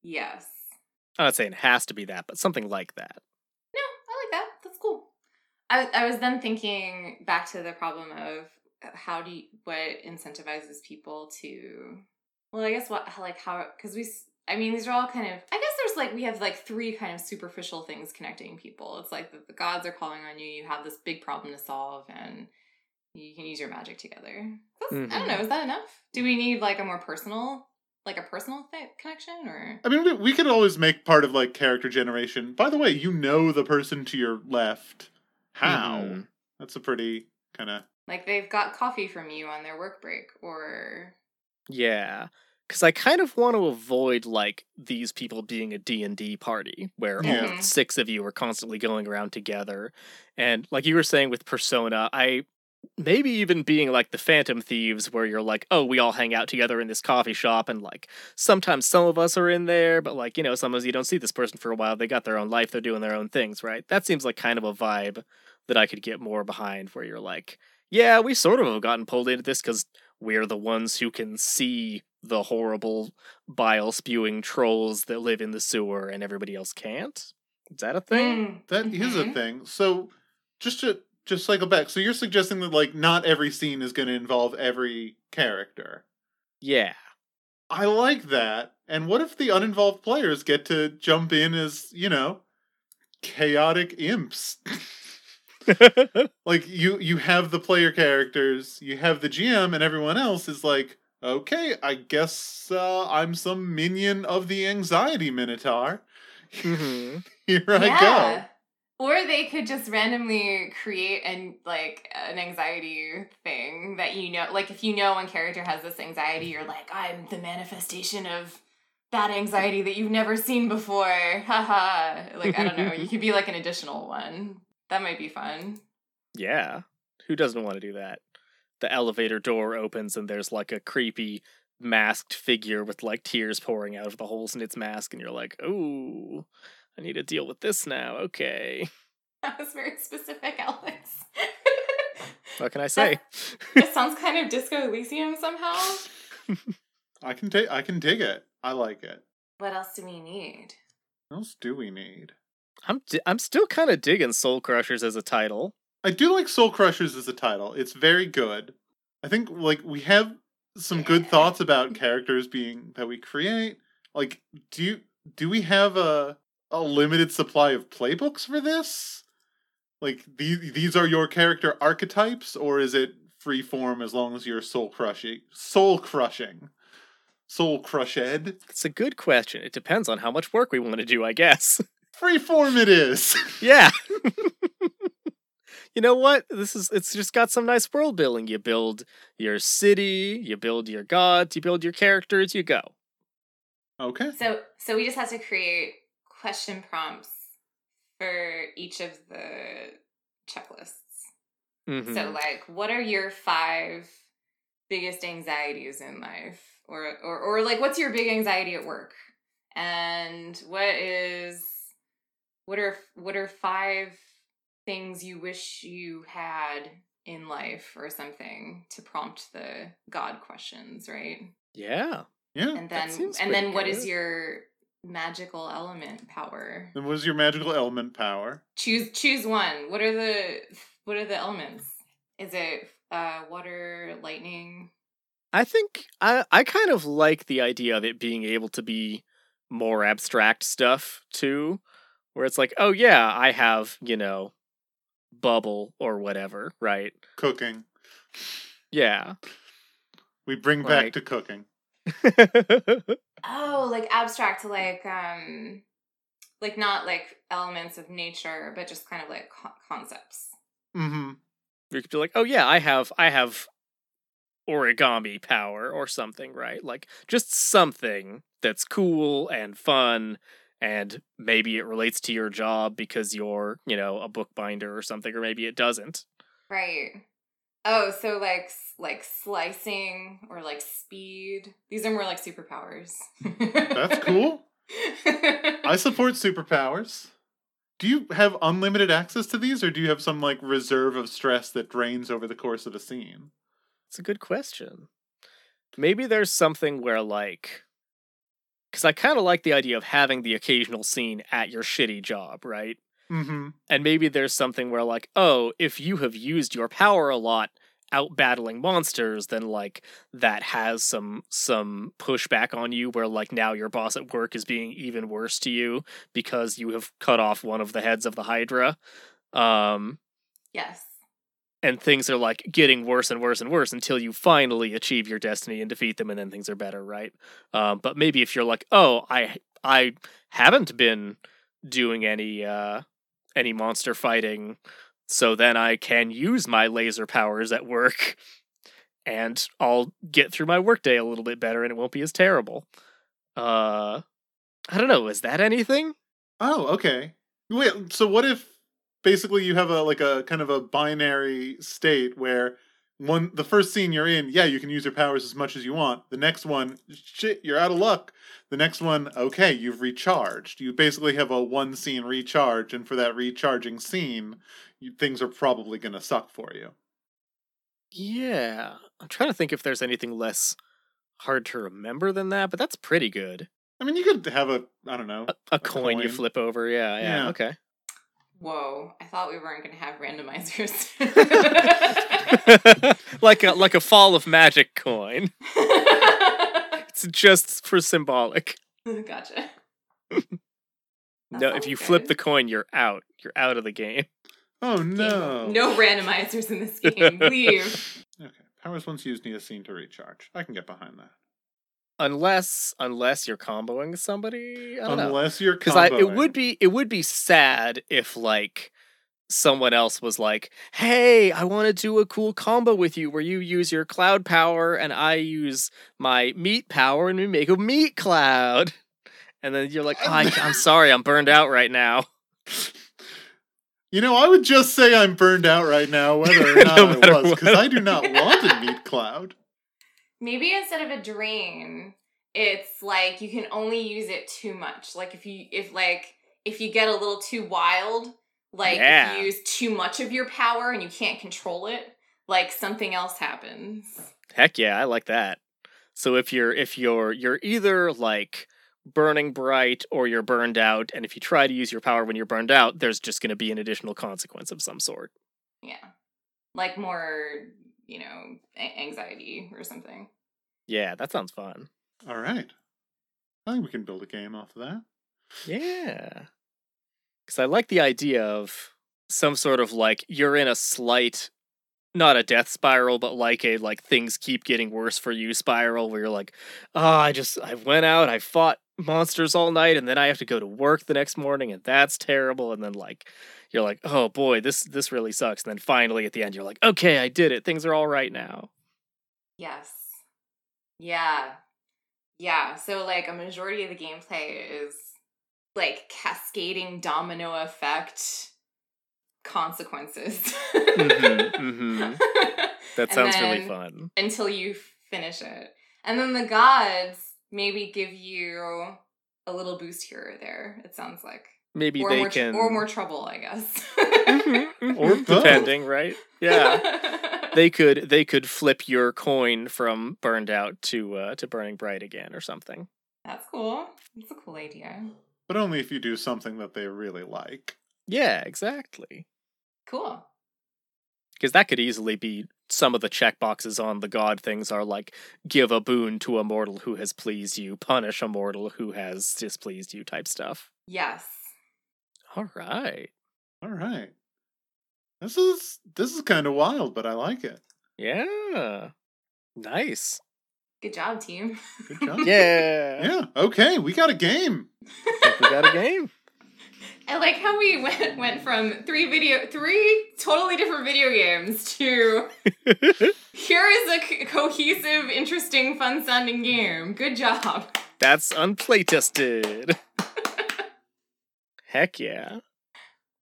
Yes. I'm not saying it has to be that, but something like that. No, I like that. That's cool. I I was then thinking back to the problem of uh, how do you, what incentivizes people to well, I guess what like how because we I mean these are all kind of I guess there's like we have like three kind of superficial things connecting people. It's like the, the gods are calling on you. You have this big problem to solve, and you can use your magic together. That's- I don't know. Is that enough? Do we need like a more personal like a personal th- connection or? I mean, we, we could always make part of like character generation. By the way, you know the person to your left. How? Mhm. That's a pretty kind of. Like they've got coffee from you on their work break, or Yeah. Cuz I kind of want to avoid like these people being a D&D party where Yeah. all Mhm. six of you are constantly going around together. And like you were saying with Persona, I maybe even being like the Phantom Thieves where you're like, "Oh, we all hang out together in this coffee shop and like sometimes some of us are in there, but like, you know, sometimes you don't see this person for a while. They got their own life, they're doing their own things, right?" That seems like kind of a vibe that I could get more behind where you're like, "Yeah, we sort of have gotten pulled into this cuz we're the ones who can see the horrible bile spewing trolls that live in the sewer and everybody else can't. Is that a thing? Mm, That is a thing. So, just to just cycle back. So you're suggesting that like not every scene is going to involve every character. Yeah. I like that. And what if the uninvolved players get to jump in as, you know, chaotic imps. like you you have the player characters, you have the GM, and everyone else is like, okay, I guess uh, I'm some minion of the anxiety minotaur. hmm Here I go. Or they could just randomly create and like an anxiety thing that you know like if you know one character has this anxiety, you're like, I'm the manifestation of that anxiety that you've never seen before. Haha. like I don't know. You could be like an additional one. That might be fun. Yeah. Who doesn't want to do that? The elevator door opens and there's like a creepy masked figure with like tears pouring out of the holes in its mask, and you're like, oh, I need to deal with this now. Okay. That was very specific, Alex. What can I say? it sounds kind of Disco Elysium somehow. I can take I can dig it. I like it. What else do we need? What else do we need? I'm di- I'm still kind of digging Soul Crushers as a title. I do like Soul Crushers as a title. It's very good. I think like we have some good thoughts about characters being that we create. Like, do you do we have a a limited supply of playbooks for this? Like these these are your character archetypes, or is it free form as long as you're soul crushing soul crushing? Soul crushed? It's a good question. It depends on how much work we want to do, I guess. Free form it is. yeah. you know what? This is it's just got some nice world building. You build your city, you build your gods, you build your characters, you go. okay. So so we just have to create question prompts for each of the checklists. Mhm. So like what are your five biggest anxieties in life? Or or or like what's your big anxiety at work? And what is what are what are five things you wish you had in life or something to prompt the god questions, right? yeah. Yeah. And then and then pretty what is your magical element power? And what is your magical element power? Choose choose one. What are the what are the elements? Is it uh water, lightning? I think I I kind of like the idea of it being able to be more abstract stuff too, where it's like, oh yeah, I have you know, bubble or whatever, right? Cooking. Yeah. We bring back to cooking. Oh, like abstract like um like not like elements of nature, but just kind of like co- concepts. Mm-hmm. you could be like, oh yeah, I have I have origami power or something, right? Like just something that's cool and fun and maybe it relates to your job because you're, you know, a bookbinder or something, or maybe it doesn't. Right. Oh, so like like slicing or like speed. These are more like superpowers. That's cool. I support superpowers. Do you have unlimited access to these, or do you have some like reserve of stress that drains over the course of a scene? It's a good question. Maybe there's something where like cuz I kind of like the idea of having the occasional scene at your shitty job, right? Mm-hmm. And maybe there's something where like, oh, if you have used your power a lot out battling monsters, then like that has some some pushback on you where like now your boss at work is being even worse to you because you have cut off one of the heads of the Hydra. Um yes. and things are like getting worse and worse and worse until you finally achieve your destiny and defeat them and then things are better right um, but maybe if you're like oh i i haven't been doing any uh any monster fighting so then i can use my laser powers at work and i'll get through my workday a little bit better and it won't be as terrible uh i don't know is that anything Oh, okay. Wait, so what if basically you have a like a kind of a binary state where one the first scene you're in, yeah, you can use your powers as much as you want. The next one, shit, you're out of luck. The next one, okay, you've recharged. You basically have a one scene recharge, and for that recharging scene, you, things are probably going to suck for you. yeah i'm trying to think if there's anything less hard to remember than that but that's pretty good I mean, you could have a I don't know. a, a coin, you flip over. Yeah, yeah, Yeah. okay. Whoa. I thought we weren't going to have randomizers. like a like a fall of magic coin. It's just for symbolic. gotcha. No, if sounds you flip the coin, you're out. You're out of the game. Oh Game- no. No randomizers in this game. Leave. Okay. Powers once used need a scene to recharge. I can get behind that. Unless unless you're comboing somebody. I don't know. Unless you're because I it would be it would be sad if like someone else was like, "Hey, I want to do a cool combo with you where you use your cloud power and I use my meat power and we make a meat cloud." And then you're like, oh, I, "I'm sorry, I'm burned out right now." You know, I would just say I'm burned out right now, whether or not No I was, because. I do not want a meat cloud. Maybe instead of a drain, it's like you can only use it too much. Like if you if like if you get a little too wild, like Yeah. if you use too much of your power and you can't control it, like something else happens. Heck yeah, I like that. So if you're if you're you're either like burning bright or you're burned out and if you try to use your power when you're burned out, there's just going to be an additional consequence of some sort. Yeah. Like more, you know, a- anxiety or something. Yeah, that sounds fun. All right. I think we can build a game off of that. Yeah. Cuz I like the idea of some sort of like you're in a slight not a death spiral but like a like things keep getting worse for you spiral where you're like, "Oh, I just I went out, I fought monsters all night and then I have to go to work the next morning and that's terrible." And then like you're like, "Oh boy, this this really sucks." And then finally at the end you're like, "Okay, I did it. Things are all right now." Yes. Yeah. Yeah. So like a majority of the gameplay is like cascading domino effect consequences. Mhm, mhm. That And sounds really fun. Until you finish it. And then the gods maybe give you a little boost here or there, it sounds like. Maybe or they more can or more trouble, I guess. Mhm, Or mhm, both. depending, right? Yeah. they could they could flip your coin from burned out to uh to burning bright again or something. That's cool. That's a cool idea. But only if you do something that they really like. Yeah, exactly. Cool. Because that could easily be some of the checkboxes on the god things are like give a boon to a mortal who has pleased you, punish a mortal who has displeased you type stuff. Yes. All right. All right. This is this is kind of wild, but I like it. Yeah. Nice. Good job, team. Good job. Yeah. Yeah. Okay, we got a game. We got a game. I like how we went went from three video three totally different video games to here is a co- cohesive, interesting, fun sounding game. Good job. That's unplaytested. Heck yeah.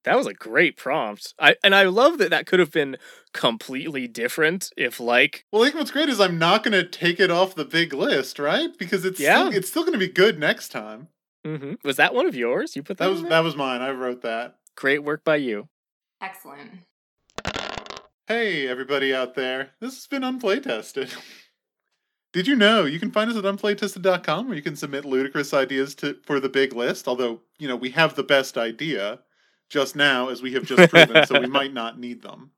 That was a great prompt. I and I love that that could have been completely different if like Well, I think what's great is I'm not going to take it off the big list, right? Because it's Yeah. still, it's still going to be good next time. mhm. was that one of yours? You put that, That in was there? that was mine. I wrote that. great work by you. Excellent. Hey, everybody out there. This has been Unplaytested. Did you know you can find us at unplaytested.com where you can submit ludicrous ideas to for the big list? Although, you know, we have the best idea just now, as we have just proven, so we might not need them.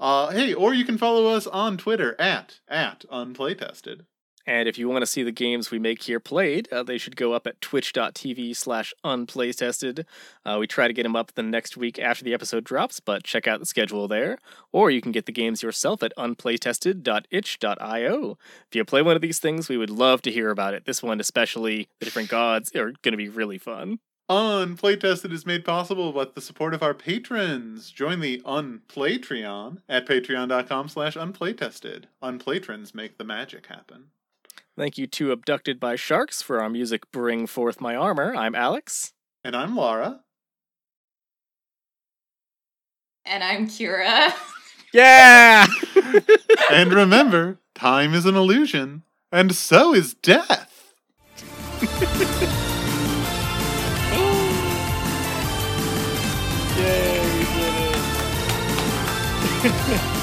Uh, hey, or you can follow us on Twitter at at unplaytested. And if you want to see the games we make here played, uh, they should go up at twitch.tv slash unplaytested. Uh, we try to get them up the next week after the episode drops, but check out the schedule there. Or you can get the games yourself at unplaytested.itch.io. If you play one of these things, we would love to hear about it. This one, especially the different gods, are going to be really fun. Unplaytested is made possible with the support of our patrons. Join the Unplaytreon at patreon.com slash unplaytested. Unplaytrons make the magic happen. Thank you to Abducted by Sharks for our music Bring Forth My Armor. I'm Alex. And I'm Laura. And I'm Kira. Yeah! and remember, time is an illusion, and so is death.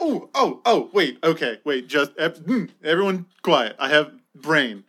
Oh, oh, oh, wait, okay, wait, just mm, everyone quiet. I have brain.